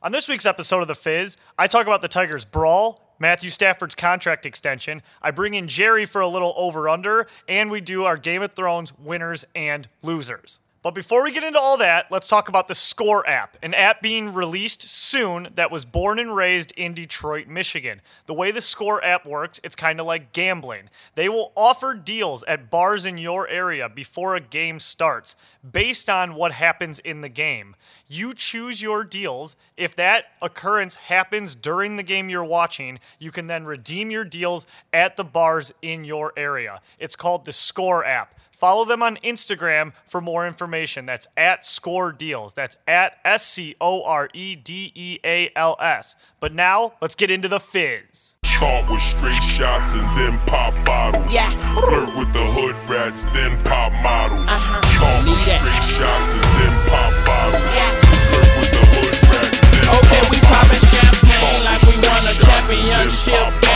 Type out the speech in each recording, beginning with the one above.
On this week's episode of The Fizz, I talk about the Tigers' brawl, Matthew Stafford's contract extension. I bring in Jerry for a little over under, and we do our Game of Thrones winners and losers. But before we get into all that, let's talk about the Score app, an app being released soon that was born and raised in Detroit, Michigan. The way the Score app works, it's kind of like gambling. They will offer deals at bars in your area before a game starts based on what happens in the game. You choose your deals. If that occurrence happens during the game you're watching, you can then redeem your deals at the bars in your area. It's called the Score app. Follow them on Instagram for more information. That's at Score Deals. That's at S C O R E D E A L S. But now, let's get into the fizz. Start with straight shots and then pop bottles. Yeah. Flirt with the hood rats, then pop models. Uh-huh. Start with Need that. straight shots and then pop bottles. Yeah. Flirt with the hood rats, then Okay, pop we poppin' bottles. champagne like we won a Shots and then championship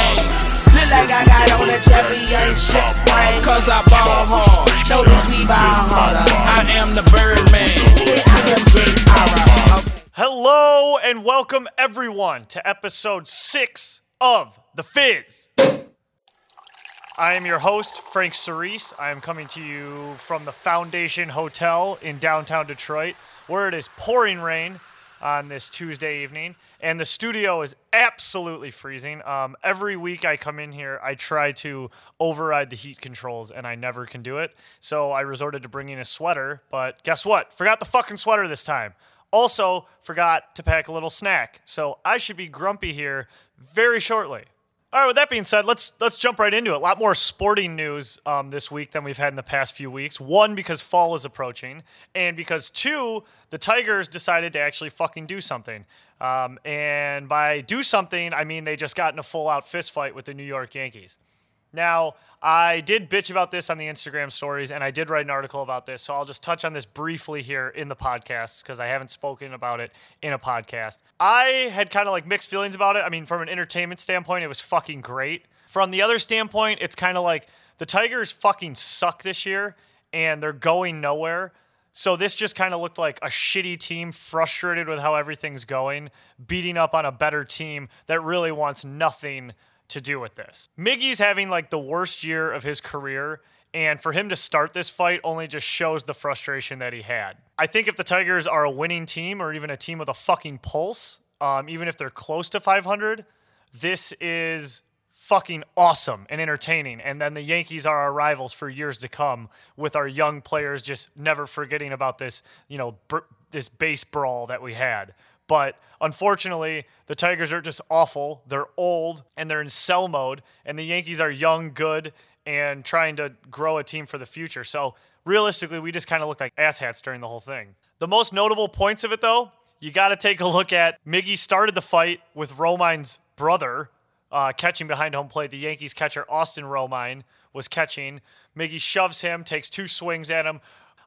pop game. bottles. Look like I got on a championship ring. Cause I ball hard. Notice we ball harder. I am the Birdman. Yeah, I am Big Ara. Hello and welcome everyone to episode six of The Fizz. I am your host, Frank Cerise. I am coming to you from the Foundation Hotel in downtown Detroit, where it is pouring rain on this Tuesday evening, and the studio is absolutely freezing. Um, every week I come in here, I try to override the heat controls, and I never can do it. So I resorted to bringing a sweater, but guess what? Forgot the fucking sweater this time. Also, forgot to pack a little snack. So I should be grumpy here very shortly. All right. With that being said, let's let's jump right into it. A lot more sporting news um, this week than we've had in the past few weeks. One, because fall is approaching, and because two, the Tigers decided to actually fucking do something. Um, and by do something, I mean they just got in a full-out fist fight with the New York Yankees. Now, I did bitch about this on the Instagram stories, and I did write an article about this, so I'll just touch on this briefly here in the podcast because I haven't spoken about it in a podcast. I had kind of like mixed feelings about it. I mean, from an entertainment standpoint, it was fucking great. From the other standpoint, it's kind of like the Tigers fucking suck this year, and they're going nowhere. So this just kind of looked like a shitty team, frustrated with how everything's going, beating up on a better team that really wants nothing to do with this. Miggy's having like the worst year of his career, and for him to start this fight only just shows the frustration that he had. I think if the Tigers are a winning team or even a team with a fucking pulse, um, even if they're close to 500, this is fucking awesome and entertaining. And then the Yankees are our rivals for years to come with our young players just never forgetting about this, you know, br- this base brawl that we had. But unfortunately, the Tigers are just awful. They're old and they're in sell mode, and the Yankees are young, good, and trying to grow a team for the future. So realistically, we just kind of looked like asshats during the whole thing. The most notable points of it, though, you got to take a look at Miggy started the fight with Romine's brother uh, catching behind home plate. The Yankees catcher Austin Romine was catching. Miggy shoves him, takes two swings at him.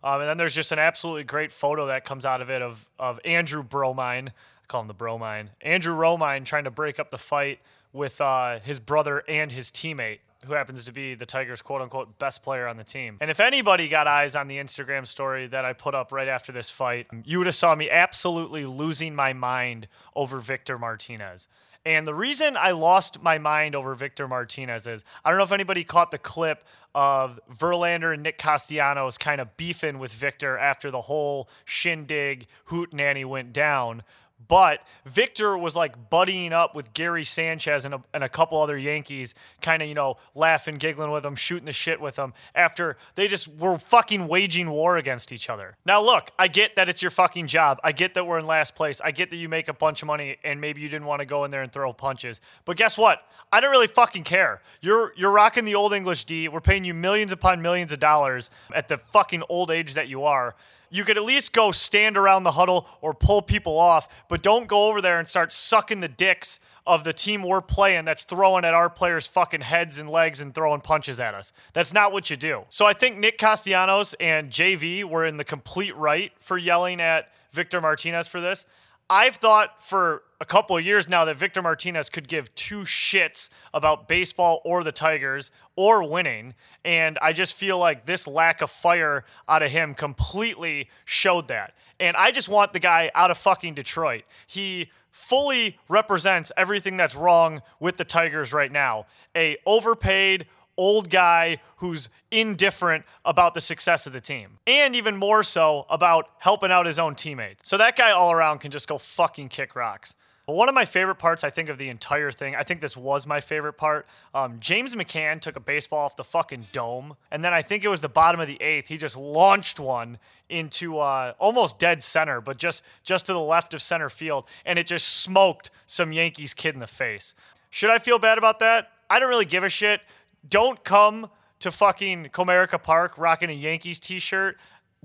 Um, and then there's just an absolutely great photo that comes out of it of, of Andrew Bromine. I call him the Bromine. Andrew Romine trying to break up the fight with uh, his brother and his teammate, who happens to be the Tigers' quote unquote best player on the team. And if anybody got eyes on the Instagram story that I put up right after this fight, you would have saw me absolutely losing my mind over Victor Martinez. And the reason I lost my mind over Victor Martinez is I don't know if anybody caught the clip of Verlander and Nick Castellanos kind of beefing with Victor after the whole shindig hoot nanny went down. But Victor was like buddying up with Gary Sanchez and a, and a couple other Yankees, kind of, you know, laughing, giggling with them, shooting the shit with them after they just were fucking waging war against each other. Now, look, I get that it's your fucking job. I get that we're in last place. I get that you make a bunch of money and maybe you didn't want to go in there and throw punches. But guess what? I don't really fucking care. You're you're rocking the old English D. We're paying you millions upon millions of dollars at the fucking old age that you are you could at least go stand around the huddle or pull people off, but don't go over there and start sucking the dicks of the team we're playing that's throwing at our players' fucking heads and legs and throwing punches at us. That's not what you do. So I think Nick Castellanos and JV were in the complete right for yelling at Victor Martinez for this. I've thought for a couple of years now that Victor Martinez could give two shits about baseball or the Tigers or winning. And I just feel like this lack of fire out of him completely showed that. And I just want the guy out of fucking Detroit. He fully represents everything that's wrong with the Tigers right now. A overpaid, old guy who's indifferent about the success of the team. And even more so about helping out his own teammates. So that guy all around can just go fucking kick rocks. But one of my favorite parts, I think, of the entire thing, I think this was my favorite part. Um, James McCann took a baseball off the fucking dome, and then I think it was the bottom of the eighth. He just launched one into uh, almost dead center, but just just to the left of center field, and it just smoked some Yankees kid in the face. Should I feel bad about that? I don't really give a shit. Don't come to fucking Comerica Park rocking a Yankees t-shirt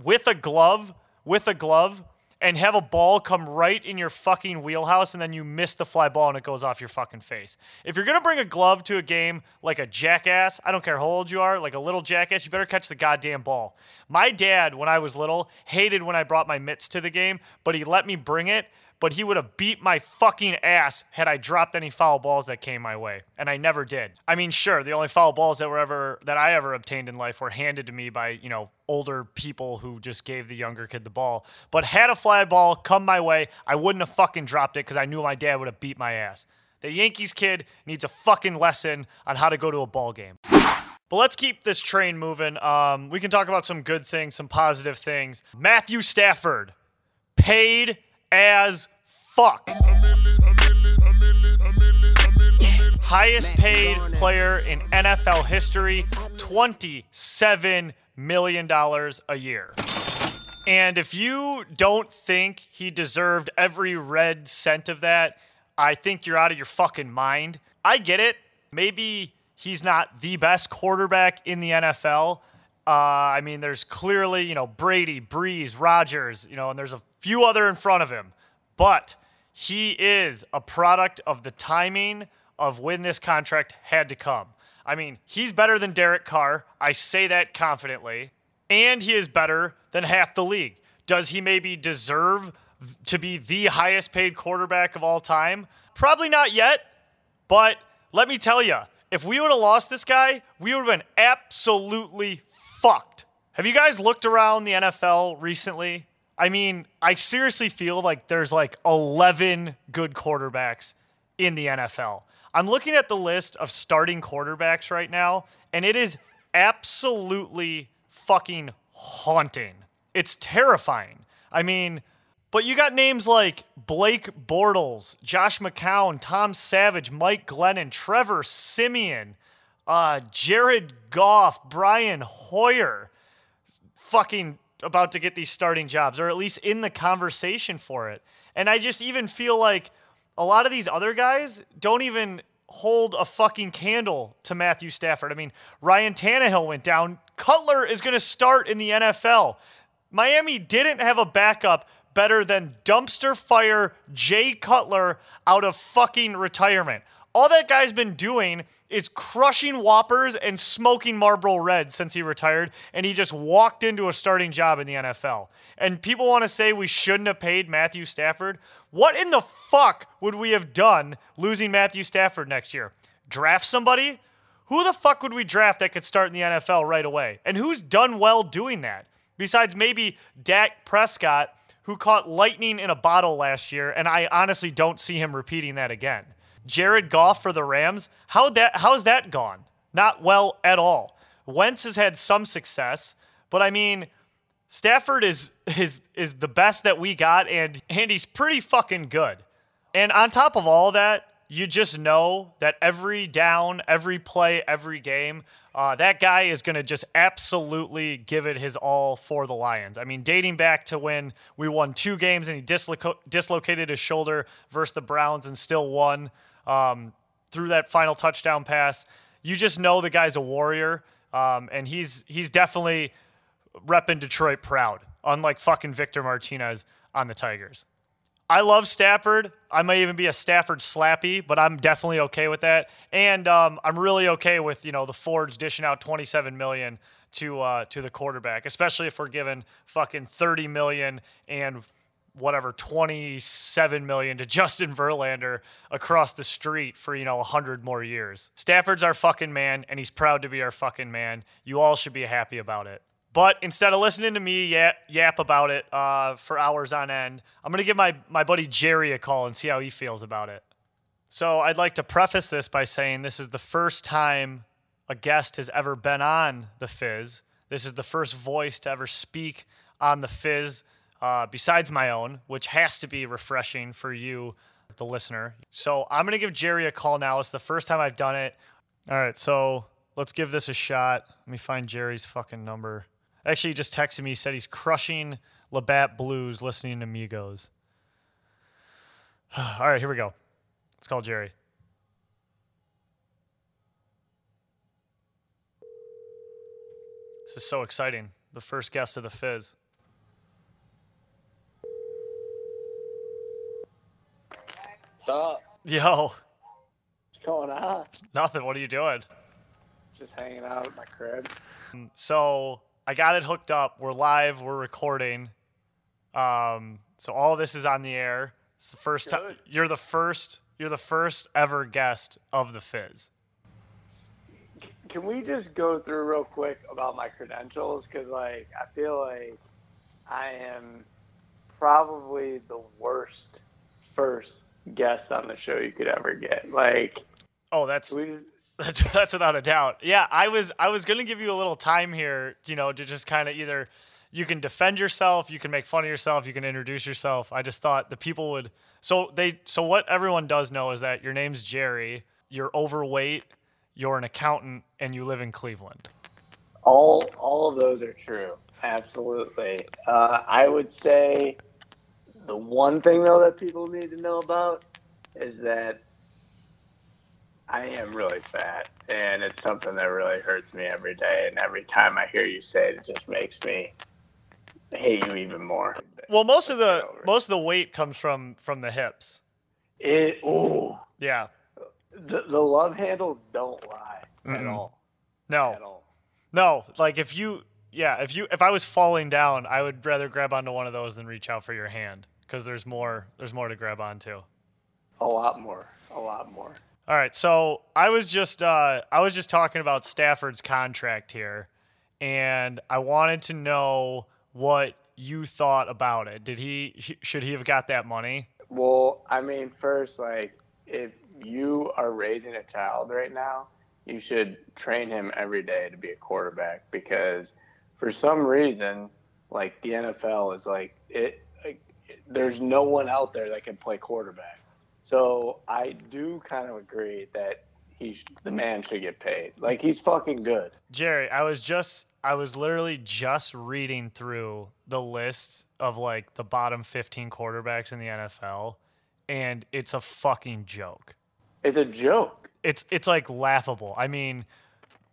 with a glove, with a glove and have a ball come right in your fucking wheelhouse and then you miss the fly ball and it goes off your fucking face. If you're gonna bring a glove to a game like a jackass, I don't care how old you are, like a little jackass, you better catch the goddamn ball. My dad, when I was little, hated when I brought my mitts to the game, but he let me bring it but he would have beat my fucking ass had I dropped any foul balls that came my way, and I never did. I mean, sure, the only foul balls that were ever that I ever obtained in life were handed to me by you know older people who just gave the younger kid the ball. But had a fly ball come my way, I wouldn't have fucking dropped it because I knew my dad would have beat my ass. The Yankees kid needs a fucking lesson on how to go to a ball game. But let's keep this train moving. Um, we can talk about some good things, some positive things. Matthew Stafford paid as fuck. Highest paid player in NFL history, $27 million a year. And if you don't think he deserved every red cent of that, I think you're out of your fucking mind. I get it. Maybe he's not the best quarterback in the NFL. Uh, I mean, there's clearly, you know, Brady, Brees, Rodgers, you know, and there's a few other in front of him. But he is a product of the timing of when this contract had to come. I mean, he's better than Derek Carr. I say that confidently. And he is better than half the league. Does he maybe deserve to be the highest paid quarterback of all time? Probably not yet. But let me tell you, if we would have lost this guy, we would have been absolutely fucked. Have you guys looked around the NFL recently? I mean, I seriously feel like there's like 11 good quarterbacks in the NFL. I'm looking at the list of starting quarterbacks right now, and it is absolutely fucking haunting. It's terrifying. I mean, but you got names like Blake Bortles, Josh McCown, Tom Savage, Mike Glennon, Trevor Siemian, uh, Jared Goff, Brian Hoyer, fucking about to get these starting jobs or at least in the conversation for it. And I just even feel like a lot of these other guys don't even hold a fucking candle to Matthew Stafford. I mean, Ryan Tannehill went down. Cutler is going to start in the NFL. Miami didn't have a backup better than dumpster fire Jay Cutler out of fucking retirement. All that guy's been doing is crushing whoppers and smoking Marlboro Red since he retired, and he just walked into a starting job in the NFL. And people want to say we shouldn't have paid Matthew Stafford. What in the fuck would we have done losing Matthew Stafford next year? Draft somebody? Who the fuck would we draft that could start in the NFL right away? And who's done well doing that? Besides maybe Dak Prescott, who caught lightning in a bottle last year, and I honestly don't see him repeating that again. Jared Goff for the Rams. How that how's that gone? Not well at all. Wentz has had some success, but I mean, Stafford is is is the best that we got, and and he's pretty fucking good. And on top of all that, you just know that every down, every play, every game, uh, that guy is going to just absolutely give it his all for the Lions. I mean, dating back to when we won two games and he disloco- dislocated his shoulder versus the Browns and still won um, through that final touchdown pass. You just know the guy's a warrior, um, and he's he's definitely repping Detroit proud, unlike fucking Victor Martinez on the Tigers. I love Stafford. I might even be a Stafford slappy, but I'm definitely okay with that. And um, I'm really okay with you know the Fords dishing out 27 million to uh, to the quarterback, especially if we're given fucking 30 million and whatever 27 million to Justin Verlander across the street for you know 100 more years. Stafford's our fucking man and he's proud to be our fucking man. You all should be happy about it. But instead of listening to me yap, yap about it uh, for hours on end, I'm going to give my, my buddy Jerry a call and see how he feels about it. So I'd like to preface this by saying this is the first time a guest has ever been on The Fizz. This is the first voice to ever speak on The Fizz uh, besides my own, which has to be refreshing for you, the listener. So I'm going to give Jerry a call now. It's the first time I've done it. All right, so let's give this a shot. Let me find Jerry's fucking number. Actually, he just texted me. He said he's crushing Labatt Blues listening to Migos. All right, here we go. Let's call Jerry. This is so exciting. The first guest of the Fizz. What's up? Yo, What's going on? nothing. What are you doing? Just hanging out at my crib. So I got it hooked up. We're live. We're recording. Um, so all this is on the air. It's the first time. You're the first. You're the first ever guest of the Fizz. Can we just go through real quick about my credentials? Because, like, I feel like I am probably the worst first guest on the show you could ever get. Like, Oh, that's we That's, that's without a doubt. Yeah, I was I was gonna give you a little time here, you know, to just kind of either you can defend yourself, you can make fun of yourself, you can introduce yourself. I just thought the people would. So they so what everyone does know is that your name's Jerry, you're overweight, you're an accountant, and you live in Cleveland. all all of those are true. Absolutely. Uh, I would say the one thing though that people need to know about is that I am really fat, and it's something that really hurts me every day. And every time I hear you say it, it just makes me hate you even more. Well, most of the Get over it. most of the weight comes from from the hips. It oh Yeah. the, the love handles don't lie at Mm-mm. all. No. At all. No, like if you, yeah, if you, if I was falling down, I would rather grab onto one of those than reach out for your hand because there's more, there's more to grab onto. A lot more. A lot more. All right, so I was just, uh, I was just talking about Stafford's contract here, and I wanted to know what you thought about it. Did he, should he have got that money? Well, I mean, first, like, if you are raising a child right now, you should train him every day to be a quarterback because for some reason, like, the NFL is like, it, there's no one out there that can play quarterback. So I do kind of agree that he, sh- the man should get paid. Like, he's fucking good. Jerry, I was just I was literally just reading through the list of like the bottom 15 quarterbacks in the NFL and it's a fucking joke. It's a joke. It's it's like laughable. I mean,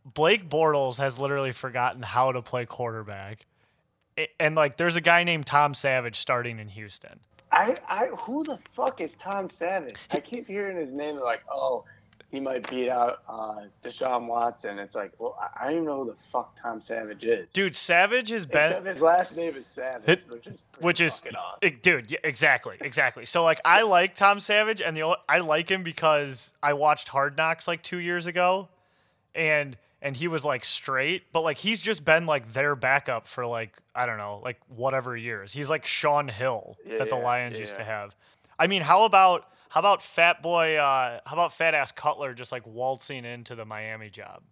Blake Bortles has literally forgotten how to play quarterback. And like there's a guy named Tom Savage starting in Houston. I, I, who the fuck is Tom Savage? I keep hearing his name. Like, oh, he might beat out uh, Deshaun Watson. It's like, well, I- I don't even know who the fuck Tom Savage is. Dude, Savage is been Except his last name is Savage, Hit- which is which is awesome. it- dude yeah, exactly exactly so like i like tom savage and the i like him because i watched hard knocks like two years ago and and he was like straight but like he's just been like their backup for like i don't know like whatever years he's like shaun hill Yeah, that the yeah, lions used to have i mean how about how about fat boy uh how about fat ass cutler just like waltzing into the miami job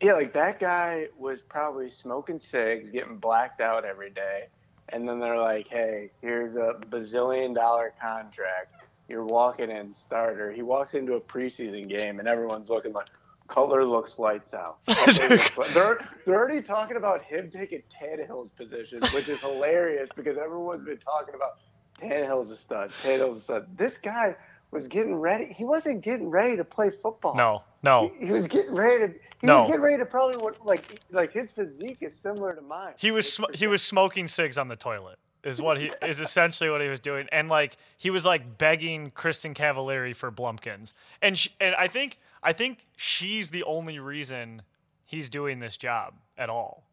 Yeah, like that guy was probably smoking cigs, getting blacked out every day, and then they're like, "Hey, here's a bazillion dollar contract. You're walking in starter." He walks into a preseason game, and everyone's looking like, "Cutler looks lights out." Looks li-" They're they're already talking about him taking Tannehill's position, which is hilarious because everyone's been talking about Tannehill's a stud. Tannehill's a stud. This guy was getting ready. He wasn't getting ready to play football. no no He, he was getting ready to. He No. was getting ready to probably what like like his physique is similar to mine. He was sm- he was smoking cigs on the toilet. Is what he is essentially what he was doing, and like he was like begging Kristin Cavallari for Blumpkins, and sh- and I think I think she's the only reason he's doing this job at all.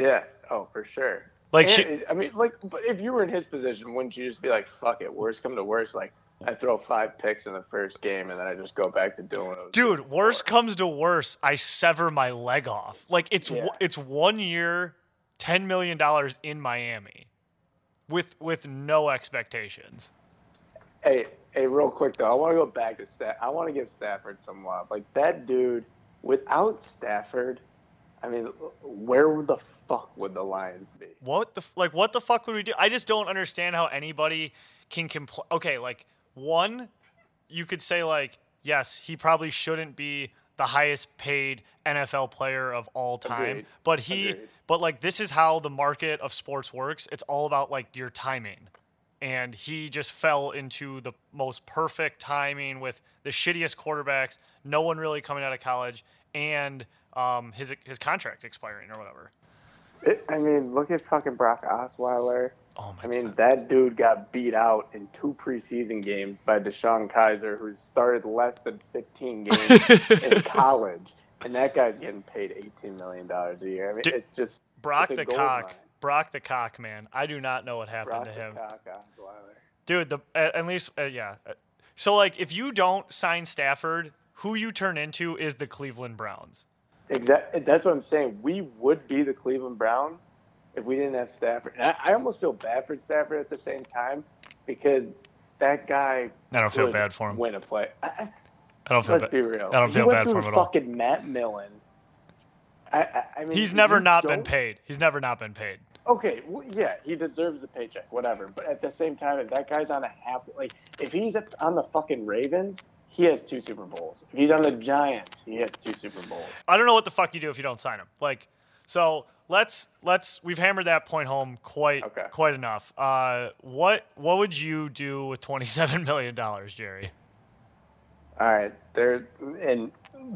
Yeah. Oh, for sure. Like, And she, I mean, like, but if you were in his position, wouldn't you just be like, "Fuck it, worst come to worst"? Like, I throw five picks in the first game, and then I just go back to doing what I was doing dude, worst comes to worst, I sever my leg off. Like, it's Yeah. it's one year, ten million dollars in Miami, with with no expectations. Hey, hey, real quick though, I want to go back to Stafford. I want to give Stafford some love. Like that dude, without Stafford, I mean, where the fuck would the Lions be? What the like? What the fuck would we do? I just don't understand how anybody can complain. Okay, like one, you could say like, yes, he probably shouldn't be the highest paid NFL player of all time, Agreed. but he, Agreed. but like this is how the market of sports works. It's all about like your timing, and he just fell into the most perfect timing with the shittiest quarterbacks, no one really coming out of college, and um, his his contract expiring or whatever. It, I mean, look at fucking Brock Osweiler. Oh my I mean, that dude got beat out in two preseason games by DeShone Kizer, who started less than 15 games in college, and that guy's getting paid 18 million dollars a year. I mean, Dude, it's just Brock it's the cock. mine. Brock the cock, man. I do not know what happened Brock to the him. Dude, the at, at least uh, yeah. Uh, So like if you don't sign Stafford, who you turn into is the Cleveland Browns. Exactly. That's what I'm saying. We would be the Cleveland Browns if we didn't have Stafford. And I, I almost feel bad for Stafford at the same time because that guy. I don't feel bad for him. Win a play. I, I- don't feel let's bad. be real. I don't feel bad for him at all. Fucking Matt Millen. I, I, mean, He's never not been don't- paid. He's never not been paid. Okay, well, yeah, he deserves the paycheck, whatever. But at the same time, if that guy's on a half, like, if he's at, on the fucking Ravens, he has two Super Bowls. If he's on the Giants, he has two Super Bowls. I don't know what the fuck you do if you don't sign him. Like, so let's let's we've hammered that point home quite Okay. quite enough. Uh, what what would you do with twenty seven million dollars, Jerry? All right, there, and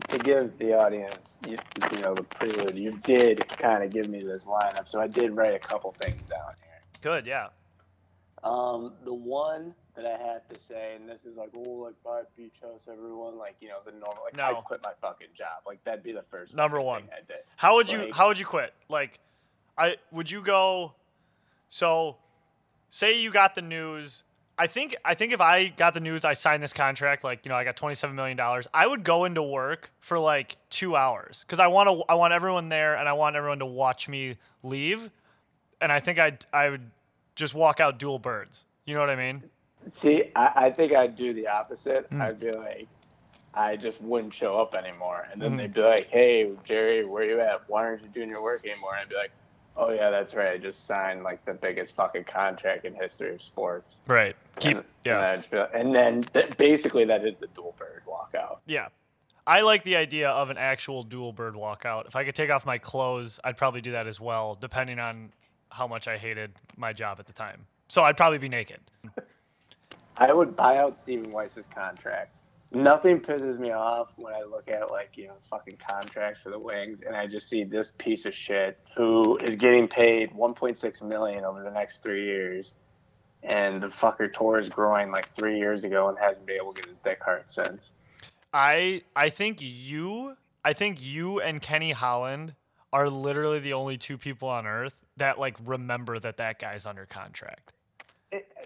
to give the audience, you, you know, the prelude, you did kind of give me this lineup, so I did write a couple things down here. Good, yeah. Um, the one that I have to say, and this is like, oh, like buy beach house, everyone, like you know, the normal, like No. I quit my fucking job, like that'd be the first Number one. thing I did. How would you how would you quit? Like I would you go so say you got the news I think I think if I got the news I signed this contract like you know I got 27 million dollars I would go into work for like 2 hours cuz I want to I want everyone there and I want everyone to watch me leave and I think I I would just walk out dual birds. You know what I mean? See, I, I think I'd do the opposite. Hmm. I'd be like, I just wouldn't show up anymore, and then Mhm. they'd be like, "Hey, Jerry, where you at? Why aren't you doing your work anymore?" And I'd be like, "Oh yeah, that's right. I just signed like the biggest fucking contract in history of sports." Right. Keep and, yeah. And, I'd just be like- and then th- basically that is the dual bird walkout. Yeah. I like the idea of an actual dual bird walkout. If I could take off my clothes, I'd probably do that as well, depending on how much I hated my job at the time. So I'd probably be naked. I would buy out Stephen Weiss's contract. Nothing pisses me off when I look at like you know fucking contracts for the Wings, and I just see this piece of shit who is getting paid 1.6 million over the next three years, and the fucker tore his groin like three years ago and hasn't been able to get his dick hard since. I I think you I think you and Kenny Holland are literally the only two people on earth that like remember that that guy's under contract.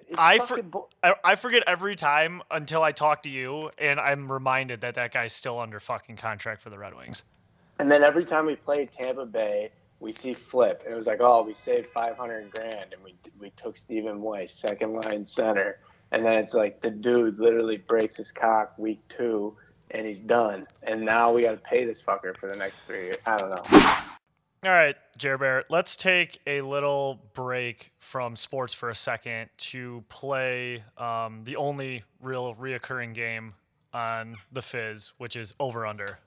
It, it's I for- fucking bull- I, I forget every time until I talk to you and I'm reminded that that guy's still under fucking contract for the Red Wings. And then every time we played Tampa Bay, we see Flip. And it was like, oh, we saved 500 grand and we, we took Stephen Weiss, second line center. And then it's like the dude literally breaks his cock week two and he's done. And now we got to pay this fucker for the next three years. I don't know. All right, Jer Bear, let's take a little break from sports for a second to play um, the only real reoccurring game on the Fizz, which is over under.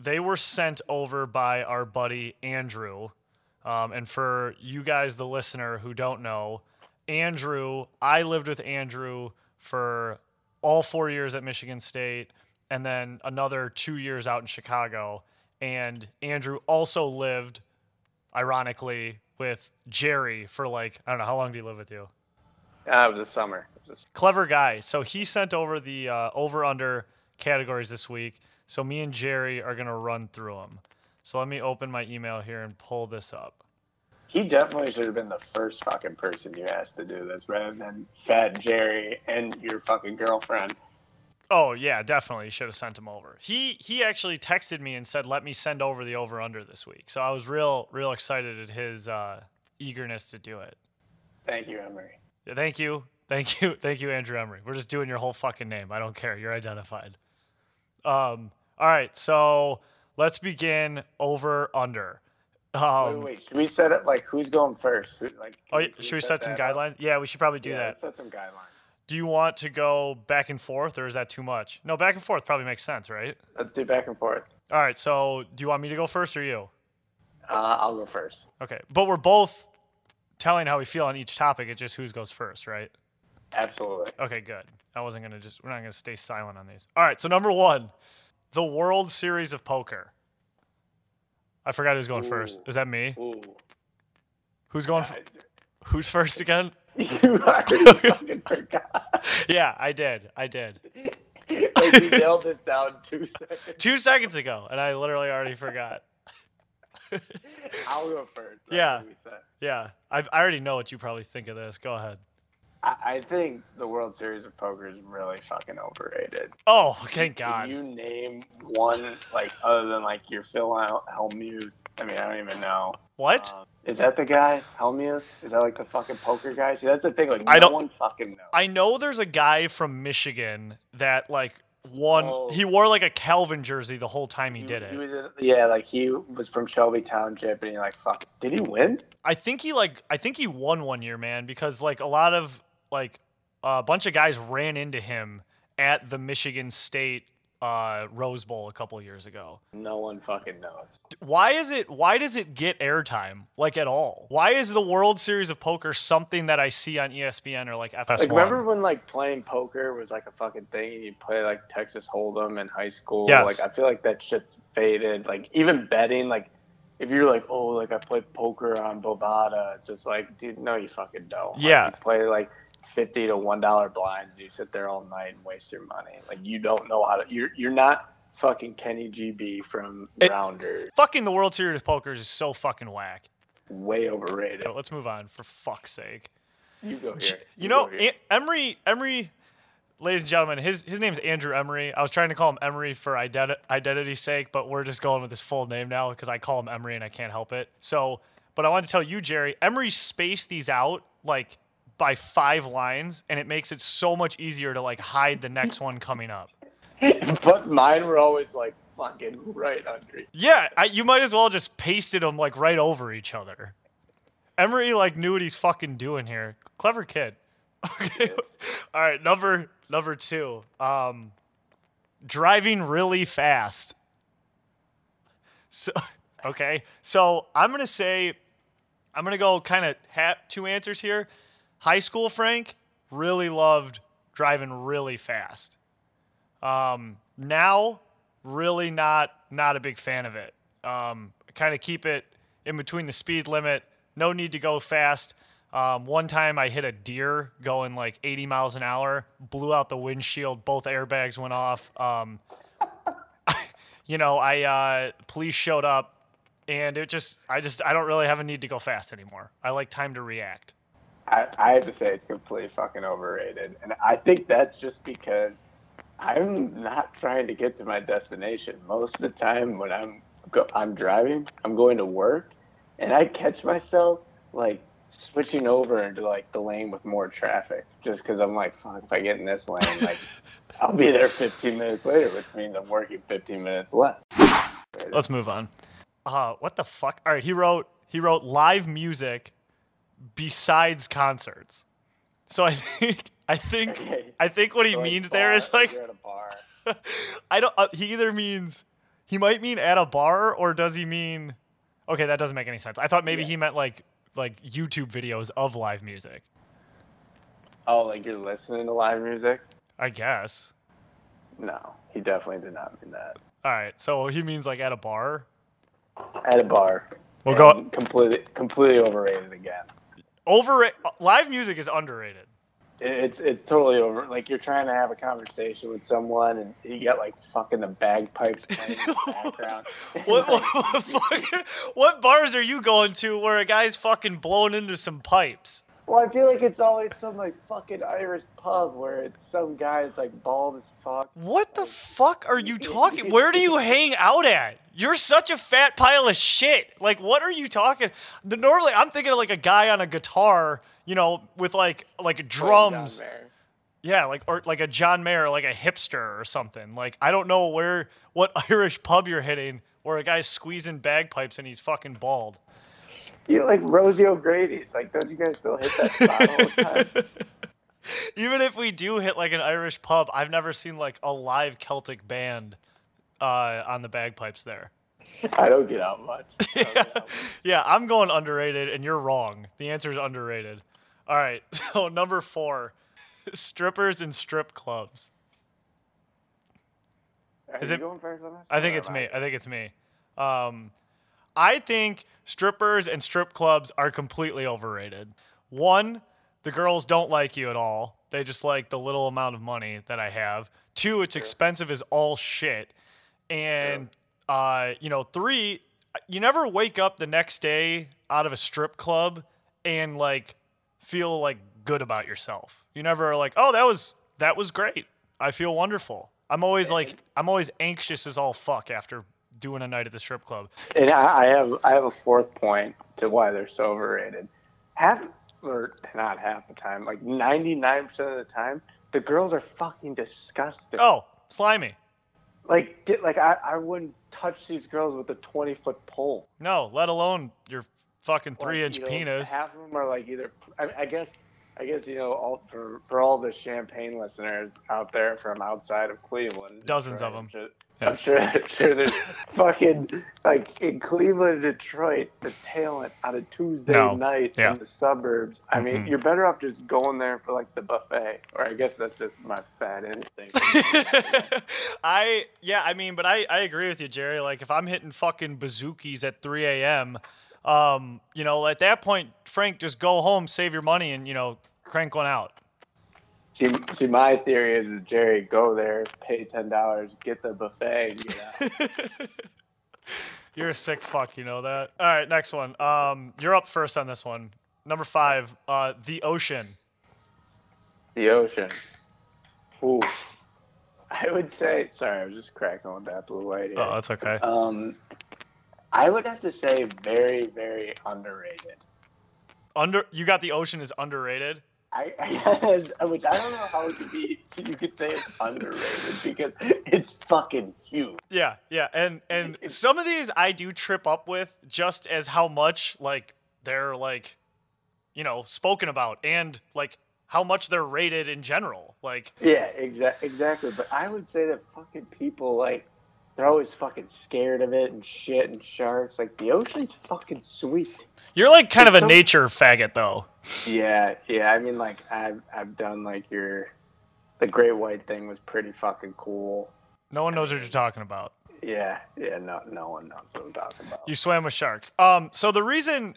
They were sent over by our buddy Andrew. Um, and for you guys, the listener who don't know, Andrew, I lived with Andrew for all four years at Michigan State and then another two years out in Chicago. And Andrew also lived, ironically, with Jerry for like, I don't know, how long did he live with you? Uh, it was a summer. Was Clever guy. So he sent over the uh, over under categories this week. So me and Jerry are going to run through them. So let me open my email here and pull this up. He definitely should have been the first fucking person you asked to do this, rather than Fat Jerry and your fucking girlfriend. Oh yeah, definitely you should have sent him over. He he actually texted me and said, "Let me send over the over under this week." So I was real real excited at his uh, eagerness to do it. Thank you, Emery. Yeah, thank you, thank you, thank you, Andrew Emery. We're just doing your whole fucking name. I don't care. You're identified. Um. All right. So let's begin over under. Um, wait, wait. Should we set it like who's going first? Who, like, Oh, can should we set set some that up? guidelines? Yeah, we should probably do yeah, that. set some guidelines. Do you want to go back and forth, or is that too much? No, back and forth probably makes sense, right? Let's do back and forth. All right. So do you want me to go first or you? Uh, I'll go first. Okay, but we're both telling how we feel on each topic. It's just whose goes first, right? Absolutely. Okay, good. I wasn't gonna just. We're not gonna stay silent on these. All right. So number one, the World Series of Poker. I forgot who's going first. Is that me? Ooh. Who's going? f- who's first again? You already fucking forgot. Yeah, I did. I did. like you nailed this down two seconds. Two seconds ago, and I literally already forgot. I'll go first. That's Yeah. we. Yeah, I, I already know what you probably think of this. Go ahead. I, think the World Series of Poker is really fucking overrated. Oh, thank God! Can you name one like other than like your Phil Hel- Hellmuth? I mean, I don't even know. What? Um, is that the guy Hellmuth? Is that like the fucking poker guy? See, that's the thing. Like, I no don't- one fucking knows. I know there's a guy from Michigan that like won. Oh. He wore like a Calvin jersey the whole time he did He it. was in, yeah, like he was from Shelby Township, and he like fuck. Did he win? I think he like I think he won one year, man, because like a lot of like a bunch of guys ran into him at the Michigan State uh, Rose Bowl a couple years ago. No one fucking knows. Why is it? Why does it get airtime like at all? Why is the World Series of Poker something that I see on ESPN or like FS1? Like, remember when like playing poker was like a fucking thing? and You play like Texas Hold'em in high school. Yes. Like I feel like that shit's faded. Like even betting, like if you're like, oh, like I play poker on Bovada, it's just like, dude, no, you fucking don't. Like, Yeah. you play like fifty to one dollar blinds. You sit there all night and waste your money. Like you don't know how to. You're you're not fucking Kenny GB from It- Rounder. fucking the World Series of Poker is so fucking whack. Way overrated. So let's move on for fuck's sake. You go here. You know, here. Emery, Emery, ladies and gentlemen, his his name's Andrew Emery. I was trying to call him Emery for identi- identity's sake, but we're just going with his full name now because I call him Emery and I can't help it. So, but I wanted to tell you, Jerry, Emery spaced these out like by five lines, and it makes it so much easier to like hide the next one coming up. but mine were always like fucking right under. Yeah, I, you might as well just pasted them like right over each other. Emery like knew what he's fucking doing here. Clever kid. Okay. All right, number number 2. Um driving really fast. So okay. So I'm going to say I'm going to go kind of ha- two answers here. High school Frank really loved driving really fast. Um now really not not a big fan of it. Um, kind of keep it in between the speed limit. No need to go fast. Um, one time I hit a deer going like 80 miles an hour, blew out the windshield, both airbags went off. Um, you know, I uh, police showed up, and it just I just I don't really have a need to go fast anymore. I like time to react. I, I have to say it's completely fucking overrated, and I think that's just because I'm not trying to get to my destination. Most of the time when I'm go, I'm driving, I'm going to work, and I catch myself like switching over into like the lane with more traffic, just because I'm like, fuck, if I get in this lane, like I'll be there 15 minutes later, which means I'm working 15 minutes less. Let's move on. Uh, what the fuck? All right, he wrote he wrote live music besides concerts. So I think I think Okay. I think what he So, means there bar- is like you're at a bar. I don't. Uh, he either means he might mean at a bar or does he mean? Okay, that doesn't make any sense. I thought maybe Yeah. he meant like like YouTube videos of live music. Oh, like you're listening to live music? I guess. No, he definitely did not mean that. All right, so he means like at a bar. At a bar. We'll go- completely completely overrated again. Over live music is underrated. It's it's totally over. Like you're trying to have a conversation with someone, and you got like fucking the bagpipes playing in the background. What, what, what, fucking- what bars are you going to where a guy's fucking blowing into some pipes? Well, I feel like it's always some like fucking Irish pub where it's some guy that's like bald as fuck. What the fuck are you talking? Where do you hang out at? You're such a fat pile of shit. Like, what are you talking? The, normally, I'm thinking of like a guy on a guitar, you know, with like like drums. Yeah, like or like a John Mayer, like a hipster or something. Like I don't know where what Irish pub you're hitting where a guy's squeezing bagpipes and he's fucking bald. You like Rosie O'Grady's. Like, don't you guys still hit that spot all the time? Even if we do hit like an Irish pub, I've never seen like a live Celtic band uh, on the bagpipes there. I don't get out much. I don't get out much. Yeah, I'm going underrated, and you're wrong. The answer is underrated. All right, so number four, strippers and strip clubs. Are Is it- going first on this? I think it's am me. I think it's me. Um, I think strippers and strip clubs are completely overrated. One, the girls don't like you at all. They just like the little amount of money that I have. Two, it's expensive as all shit. And uh, you know, three, you never wake up the next day out of a strip club and like feel like good about yourself. You never are like, "Oh, that was that was great. I feel wonderful." I'm always like I'm always anxious as all fuck after doing a night at the strip club. And I, I have I have a fourth point to why they're so overrated. Half or not half the time, like ninety nine percent of the time, the girls are fucking disgusting. Oh, slimy. Like di- like I, I wouldn't touch these girls with a twenty foot pole. No, let alone your fucking Like, three inch you know, penis. Half of them are like either. I, I guess. I guess you know all for for all the champagne listeners out there from outside of Cleveland. Dozens of them. Sure, Yeah. I'm sure, I'm sure there's fucking like in Cleveland, Detroit, the talent on a Tuesday No. night Yeah. in the suburbs. I mean, Mhm. you're better off just going there for like the buffet, or I guess that's just my fat instinct. I yeah, I mean, but I I agree with you, Jerry. Like if I'm hitting fucking bazookies at 3 a.m., um, you know, at that point, Frank, just go home, save your money, and you know, crank one out. See, see, my theory is, Jerry, go there, pay ten dollars, get the buffet, get out. You're a sick fuck, you know that. All right, next one. Um, you're up first on this one. Number five, uh, the ocean. The ocean. Ooh. I would say, sorry, I was just cracking with that blue light here. Oh, that's okay. Um, I would have to say very, very underrated. Under, you got the ocean is underrated. I, I guess, which I don't know how it could be. You could say it's underrated because it's fucking huge. Yeah, yeah, and and some of these I do trip up with just as how much like they're like, you know, spoken about and like how much they're rated in general. Like, Yeah, exactly, exactly. But I would say that fucking people like they're always fucking scared of it and shit and sharks. Like the ocean's fucking sweet. you're like kind of a so- nature faggot though. Yeah, yeah. I mean, like I've I've done like your the great white thing was pretty fucking cool. No one knows what you're talking about. Yeah, yeah. No, no one knows what I'm talking about. You swam with sharks. Um, so the reason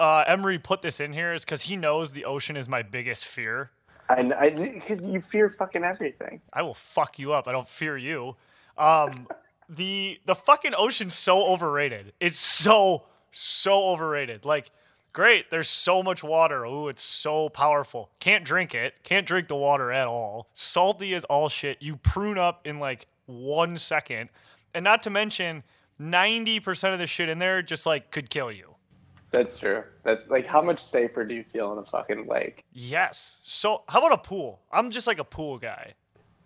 uh, Emery put this in here is because he knows the ocean is my biggest fear. And I because you fear fucking everything. I will fuck you up. I don't fear you. Um, the the fucking ocean's so overrated. It's so so overrated. Like, great, there's so much water. Ooh, it's so powerful. Can't drink it. Can't drink the water at all. Salty as all shit. You prune up in like one second, and not to mention. 90% of the shit in there just like could kill you. That's true. That's like how much safer do you feel in a fucking lake? Yes. So, how about a pool? I'm just like a pool guy.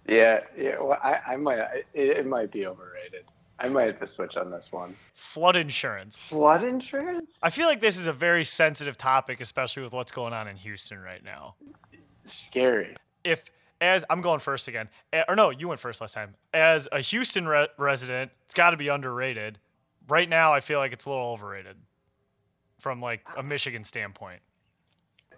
Yeah, yeah. Well, I, I might. It, it might be overrated. I might have to switch on this one. Flood insurance. Flood insurance? I feel like this is a very sensitive topic, especially with what's going on in Houston right now. Scary. If, as I'm going first again, or no, you went first last time. As a Houston re- resident, it's got to be underrated. Right now, I feel like it's a little overrated from like a Michigan standpoint.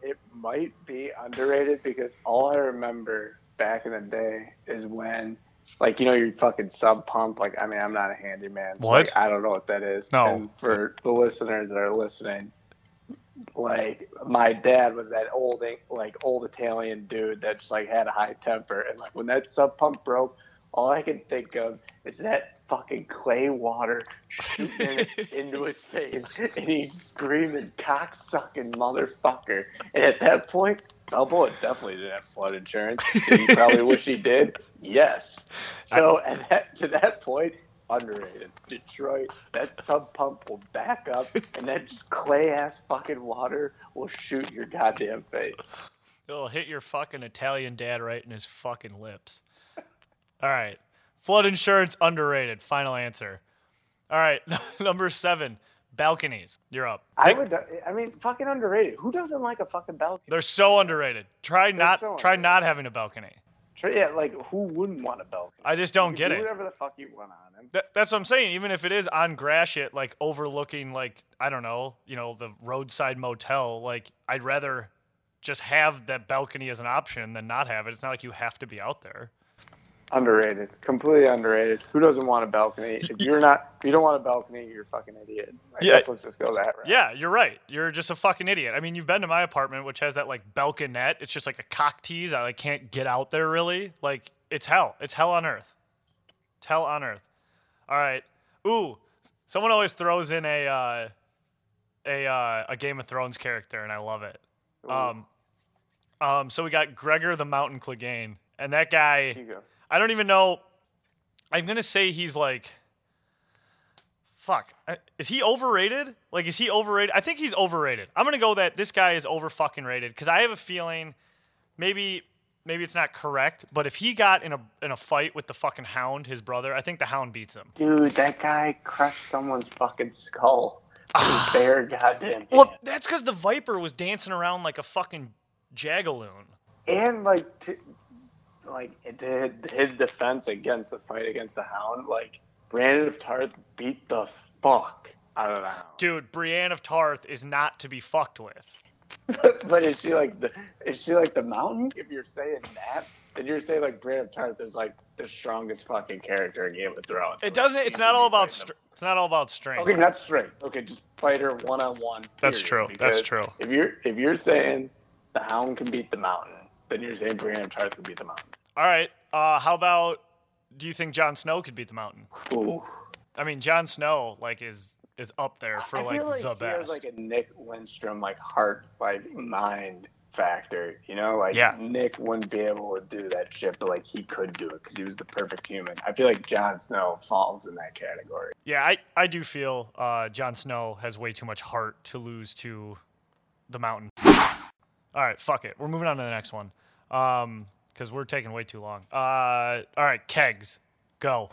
It might be underrated because all I remember back in the day is when, like, you know, your fucking sub pump. Like, I mean, I'm not a handyman. so, What? like, I don't know what that is. No. And for the listeners that are listening, like my dad was that old like old Italian dude that just like had a high temper, and like when that sub pump broke, all I can think of is that fucking clay water shooting into his face, and he's screaming, "Cock sucking motherfucker!" And at that point, Balboa definitely didn't have flood insurance. Did he probably wish he did? Yes. So at that to that point, underrated. Detroit, that sub pump will back up, and that clay ass fucking water will shoot your goddamn face. It'll hit your fucking Italian dad right in his fucking lips. All right. Flood insurance underrated. Final answer. All right. Number seven. Balconies. You're up. I would. I mean, fucking underrated. Who doesn't like a fucking balcony? They're so underrated. Try not. so try underrated. not having a balcony. Yeah, like who wouldn't want a balcony? I just don't get can it. do Whatever the fuck you want on them. That, that's what I'm saying. Even if it is on Gratiot, like overlooking, like I don't know, you know, the roadside motel. Like I'd rather just have that balcony as an option than not have it. It's not like you have to be out there. Underrated. Completely underrated. Who doesn't want a balcony? If you're not, if you don't want a balcony, you're a fucking idiot. I Yeah. let's just go that route. Yeah, you're right. You're just a fucking idiot. I mean, you've been to my apartment, which has that like balconette. It's just like a cock tease. I like can't get out there really. Like it's hell. It's hell on earth. It's hell on earth. All right. Ooh, someone always throws in a uh, a uh, a Game of Thrones character, and I love it. Um, um, so we got Gregor the Mountain Clegane, and that guy. Here you go. I don't even know. I'm gonna say he's like. Fuck. Is he overrated? Like, is he overrated? I think he's overrated. I'm gonna go that this guy is over fucking rated because I have a feeling, maybe, maybe it's not correct, but if he got in a in a fight with the fucking Hound, his brother, I think the Hound beats him. Dude, that guy crushed someone's fucking skull. bare goddamn. Well, hand. that's because the Viper was dancing around like a fucking jagaloon. and like, to, like it his defense against the fight against the Hound. Like Brandon of Tarth beat the fuck out of the Hound. Dude, Brienne of Tarth is not to be fucked with. but is she like the is she like the mountain? If you're saying that, then you're saying like Brandon of Tarth is like the strongest fucking character in Game of Thrones. It doesn't. It's not all about. Str- it's not all about strength. Okay, not straight. Okay, just fight her one on one. That's true. That's true. If you're if you're saying the Hound can beat the Mountain, then you're saying Brienne of Tarth can beat the Mountain. All right. Uh, how about? Do you think Jon Snow could beat the Mountain? Ooh. I mean, Jon Snow like is is up there for I like, feel like the he best. has like a Nick Lidstrom like heart like mind factor. You know, like Yeah. Nick wouldn't be able to do that shit, but like he could do it because he was the perfect human. I feel like Jon Snow falls in that category. yeah, I I do feel uh, Jon Snow has way too much heart to lose to the Mountain. All right, fuck it. We're moving on to the next one. Um, because we're taking way too long. Uh, all right, kegs, go.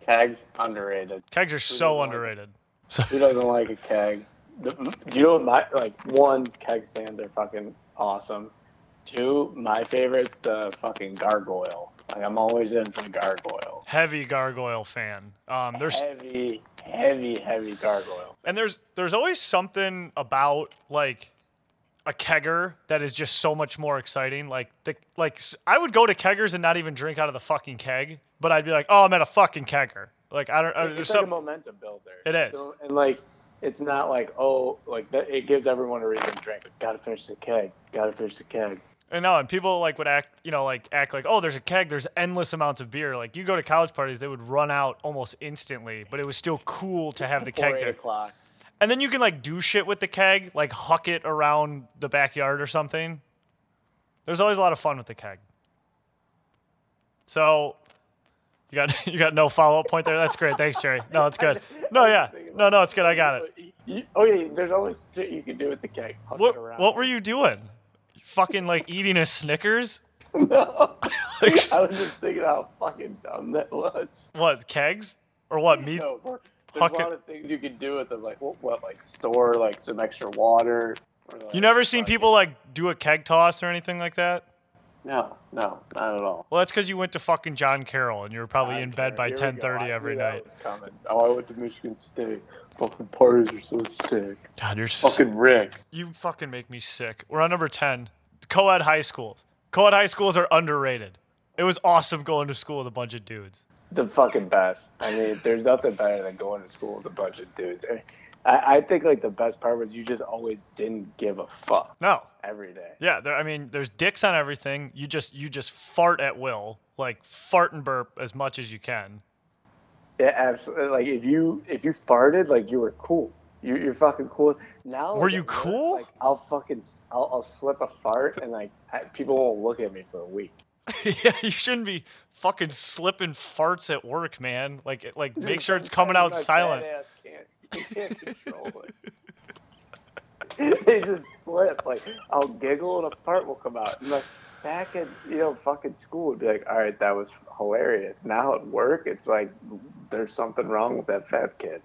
Kegs underrated. Kegs are so like underrated. Who doesn't like a keg? You know what my like one keg stands are fucking awesome. Two, my favorite's the fucking gargoyle. Like I'm always in for the gargoyle. Heavy gargoyle fan. Um, there's Heavy, heavy, heavy gargoyle. and there's there's always something about like a kegger that is just so much more exciting. Like the like I would go to keggers and not even drink out of the fucking keg, but I'd be like, oh, I'm at a fucking kegger. Like I don't. Uh, there's It's like a some, momentum builder. It is. So, and like, it's not like oh, like that. It gives everyone a reason to drink. Gotta finish the keg. Gotta finish the keg. I know, and people like would act, you know, like act like, oh, there's a keg, there's endless amounts of beer. Like you go to college parties, they would run out almost instantly, but it was still cool to have the keg there. o'clock. And then you can like do shit with the keg, like huck it around the backyard or something. There's always a lot of fun with the keg. So you got you got no follow up point there. That's great. Thanks, Jerry. No, it's good. No, yeah. No, no, it's good. I got it. Oh yeah, there's always shit you can do with the keg. Huck What what were you doing? Fucking like eating a Snickers? No. Like, I was just thinking how fucking dumb that was. what kegs or what meat? No, there's Huck a lot of things you can do with them, like what, what like store like some extra water. Or, like, You never seen people like do a keg toss or anything like that? No, no, not at all. Well, that's because you went to fucking John Carroll and you were probably in bed by go. 10:30 every night. Oh, I went to Michigan State. Fucking parties are so sick. God, you're Fucking Rick. you fucking make me sick. We're on number 10. Co-ed high schools. Co-ed high schools are underrated. It was awesome going to school with a bunch of dudes. The fucking best. I mean, there's nothing better than going to school with a bunch of dudes. I, I, I think like the best part was you just always didn't give a fuck No. every day. Yeah, there, I mean, there's dicks on everything. You just you just fart at will, like fart and burp as much as you can. Yeah, absolutely. Like if you if you farted, like you were cool. You, you're fucking cool. Now, Were you cool? Like I'll fucking I'll, I'll slip a fart and like I, people won't look at me for a week. yeah, you shouldn't be fucking slipping farts at work, man. Like like make sure it's coming out silent. Can't, you can't control it. they just slip. Like I'll giggle and a fart will come out. And like back in you know fucking school, would be like, all right, that was hilarious. Now at work, it's like there's something wrong with that fat kid.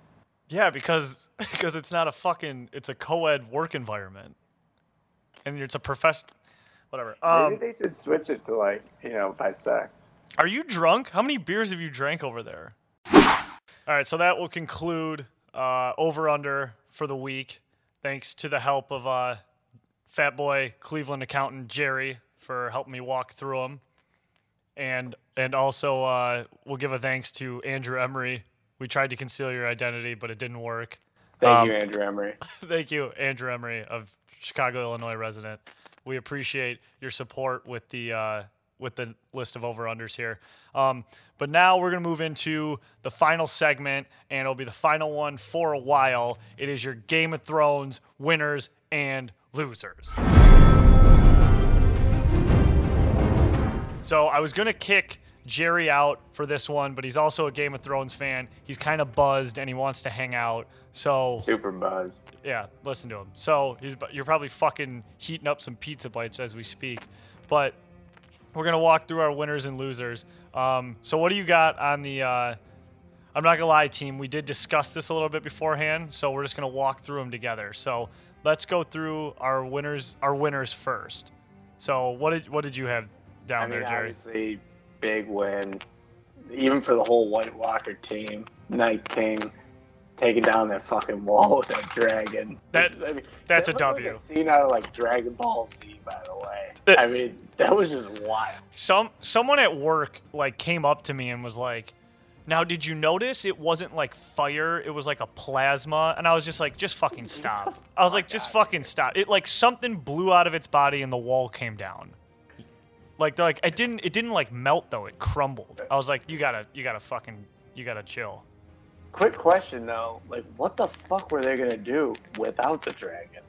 Yeah, because because it's not a fucking it's a co-ed work environment, and it's a profession. Whatever. Um, Maybe they should switch it to like you know by sex. Are you drunk? How many beers have you drank over there? All right, so that will conclude uh, over under for the week. Thanks to the help of uh, Fat Boy Cleveland accountant Jerry for helping me walk through them, and and also uh, we'll give a thanks to Andrew Emery. We tried to conceal your identity, but it didn't work. Thank Um, you, Andrew Emery. Thank you, Andrew Emery of Chicago, Illinois resident. We appreciate your support with the uh, with the list of over unders here. Um, but now we're gonna move into the final segment, and it'll be the final one for a while. It is your Game of Thrones winners and losers. So I was gonna kick Jerry out for this one, but he's also a Game of Thrones fan. He's kind of buzzed and he wants to hang out. So Super buzzed. yeah, listen to him. So he's you're probably fucking heating up some pizza bites as we speak, but we're gonna walk through our winners and losers. Um, so what do you got on the? Uh, I'm not gonna lie, team. We did discuss this a little bit beforehand, so we're just gonna walk through them together. So let's go through our winners. Our winners first. So what did what did you have down I mean, there, Jerry? obviously, big win, even for the whole White Walker team. Night King taking down that fucking wall with that dragon. That- I mean, that's that a W. Like a scene out of like Dragon Ball Z, by the way. I mean, that was just wild. some someone at work like came up to me and was like now did you notice it wasn't like fire it was like a plasma and i was just like just fucking stop i was like just fucking stop it like something blew out of its body and the wall came down like they're like it didn't it didn't like melt though it crumbled i was like you gotta you gotta fucking you gotta chill Quick question though, like, what the fuck were they gonna do without the dragon?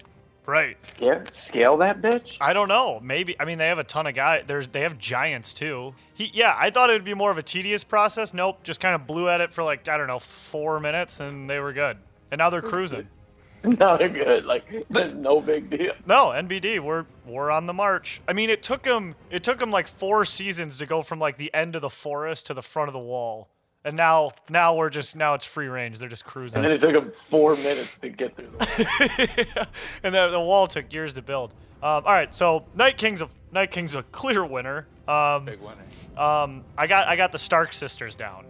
right Scale, scale that bitch? I don't know. Maybe I mean they have a ton of guys. There's they have giants too. He yeah, I thought it would be more of a tedious process. Nope, just kind of blew at it for like I don't know four minutes and they were good. And now they're mm-hmm. cruising. no, they're good. Like, there's no big deal. No, NBD, we're we're on the march. I mean, it took them it took them like four seasons to go from like the end of the forest to the front of the wall, and now now we're just now it's free range. They're just cruising. And then it took them four minutes to get through the and the, the wall took years to build. Um, all right, so Night King's a Night King's a clear winner. Um, big winner. Um, I got I got the Stark sisters down.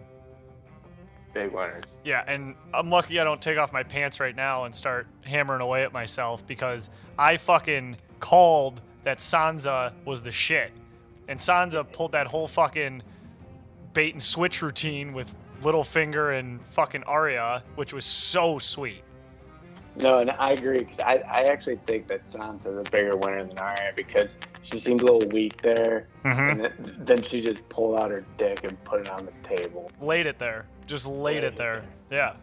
Big winners. Yeah, and I'm lucky I don't take off my pants right now and start hammering away at myself because I fucking called that Sansa was the shit. And Sansa pulled that whole fucking bait and switch routine with Littlefinger and fucking Arya, which was so sweet. No, and I agree because I, I actually think that Sansa's a bigger winner than Arya because she seemed a little weak there, Mhm. and then, then she just pulled out her dick and put it on the table. Laid it there. Just laid Laid it it there. Yeah.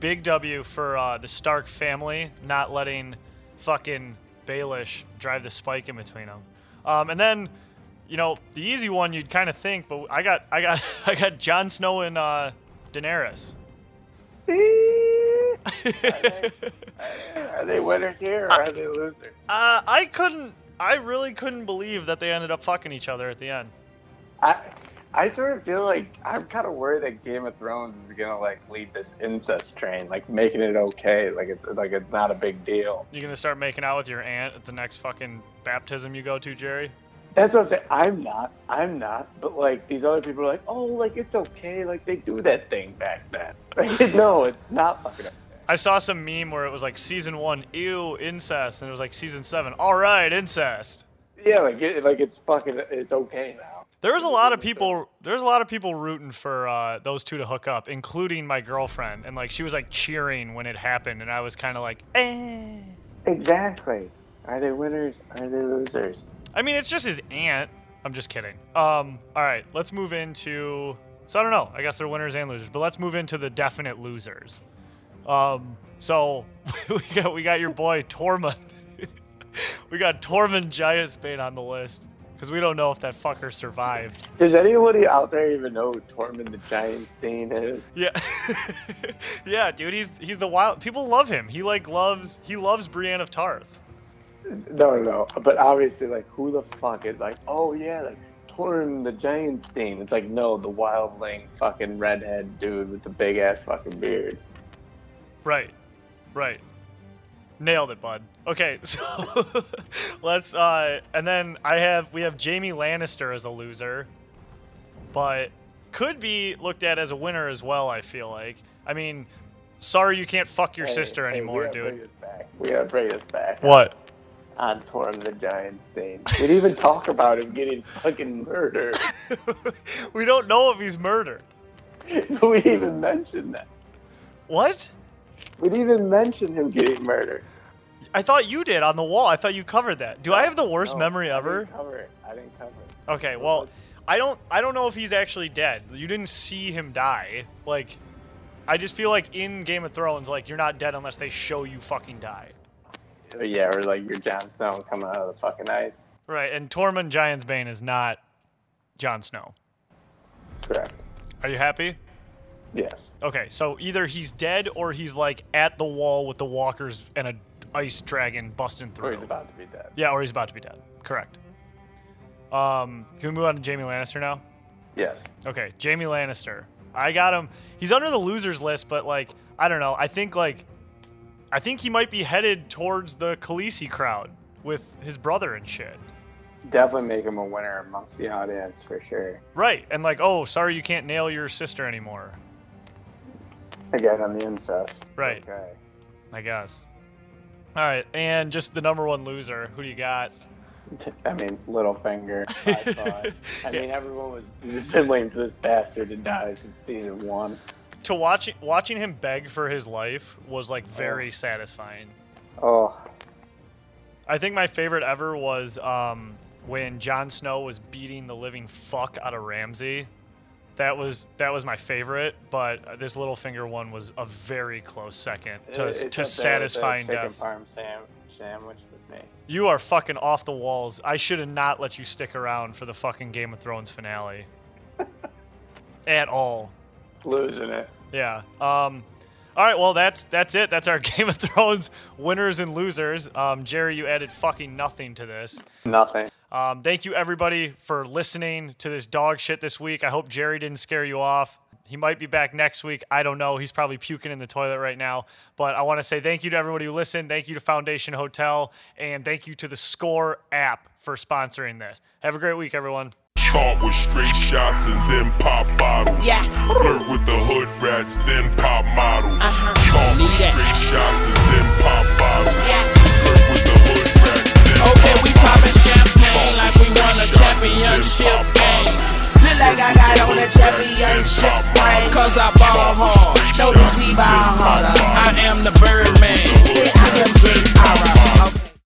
Big W for uh, the Stark family not letting fucking Baelish drive the spike in between them. Um, and then, you know, the easy one you'd kind of think, but I got, I got, I got Jon Snow and uh, Daenerys. Are they winners here or are they losers? Uh, I couldn't, I really couldn't believe that they ended up fucking each other at the end. I I sort of feel like I'm kind of worried that Game of Thrones is gonna like lead this incest train, like making it okay, like it's like it's not a big deal. You're gonna start making out with your aunt at the next fucking baptism you go to, Jerry? That's what I'm saying. I'm not. I'm not. But like these other people are like, oh, like it's okay. Like they do that thing back then. Like, no, it's not fucking. I saw some meme where it was like season one, ew, incest, and it was like season seven, all right, incest. Yeah, like it, like it's fucking it's okay now. There was a lot of people. There's a lot of people rooting for uh, those two to hook up, including my girlfriend, and like she was like cheering when it happened, and I was kind of like, eh. Exactly. Are they winners? Are they losers? I mean, it's just his aunt. I'm just kidding. Um, all right, let's move into. So I don't know. I guess they're winners and losers, but let's move into the definite losers. Um, so we got we got your boy Tormund. we got Tormund Giantsbane on the list because we don't know if that fucker survived. Does anybody out there even know who Tormund the Giant Stain is? Yeah, yeah, dude. He's he's the wild. People love him. He like loves he loves Brienne of Tarth. No, no, no. But obviously, like, who the fuck is like, oh yeah, like Tormund the Giant Stain? It's like, no, the wildling fucking redhead dude with the big ass fucking beard. Right, right. Nailed it, bud. Okay, so let's uh and then I have we have Jaime Lannister as a loser, but could be looked at as a winner as well, I feel like. I mean, sorry you can't fuck your Hey, sister hey, anymore, we gotta Bring dude. this back. We gotta bring this back. What? On Tormund the Giant Stain. We didn't even talk about him getting fucking murdered. we don't know if he's murdered. we didn't even mention that. What? We didn't even mention him getting murdered. I thought you did on the wall. I thought you covered that. Do I have the worst No, memory I ever? didn't cover it. I didn't cover it. Okay, well, I don't I don't know if he's actually dead. You didn't see him die. Like I just feel like in Game of Thrones like you're not dead unless they show you fucking die. Yeah, or like your Jon Snow coming out of the fucking ice. Right, and Tormund Giantsbane is not Jon Snow. Correct. Are you happy? Yes. Okay, so either he's dead or he's like at the wall with the walkers and a ice dragon busting through. Or he's about to be dead. Yeah, or he's about to be dead. Correct. Um, can we move on to Jaime Lannister now? Yes. Okay, Jaime Lannister. I got him. He's under the losers list, but like I don't know. I think like I think he might be headed towards the Khaleesi crowd with his brother and shit. Definitely make him a winner amongst the audience for sure. Right, and like, oh, sorry, you can't nail your sister anymore. Again, on the incest. Right. Okay. I guess. All right, and just the number one loser. Who do you got? I mean, Littlefinger. by far. I Yeah. mean, everyone was waiting for this bastard to die since season one. To watching watching him beg for his life was like very satisfying. Oh, I think my favorite ever was um, when Jon Snow was beating the living fuck out of Ramsay. That was that was my favorite, but this Littlefinger one was a very close second to, It's up there to satisfying death. parm sam- sandwich with me. You are fucking off the walls. I should have not let you stick around for the fucking Game of Thrones finale. At all. Losing it. Yeah. Um all right, well that's that's it. That's our Game of Thrones winners and losers. Um Jerry, you added fucking nothing to this. Nothing. Um, thank you everybody for listening to this dog shit this week. I hope Jerry didn't scare you off. He might be back next week. I don't know. He's probably puking in the toilet right now. But I want to say thank you to everybody who listened. Thank you to Foundation Hotel. And thank you to the Score app for sponsoring this. Have a great week, everyone. Start with straight shots and then pop bottles. Yeah. Flirt with the hood rats, then pop models. Uh-huh. Start with straight shots and then pop bottles. Yeah. Flirt with the hood rats, then Okay, pop we bottles. poppin' champagne on a championship game. Look like I got on a championship ring. Cause I ball hard. Notice we ball harder. I am the Birdman. I am Big Aura.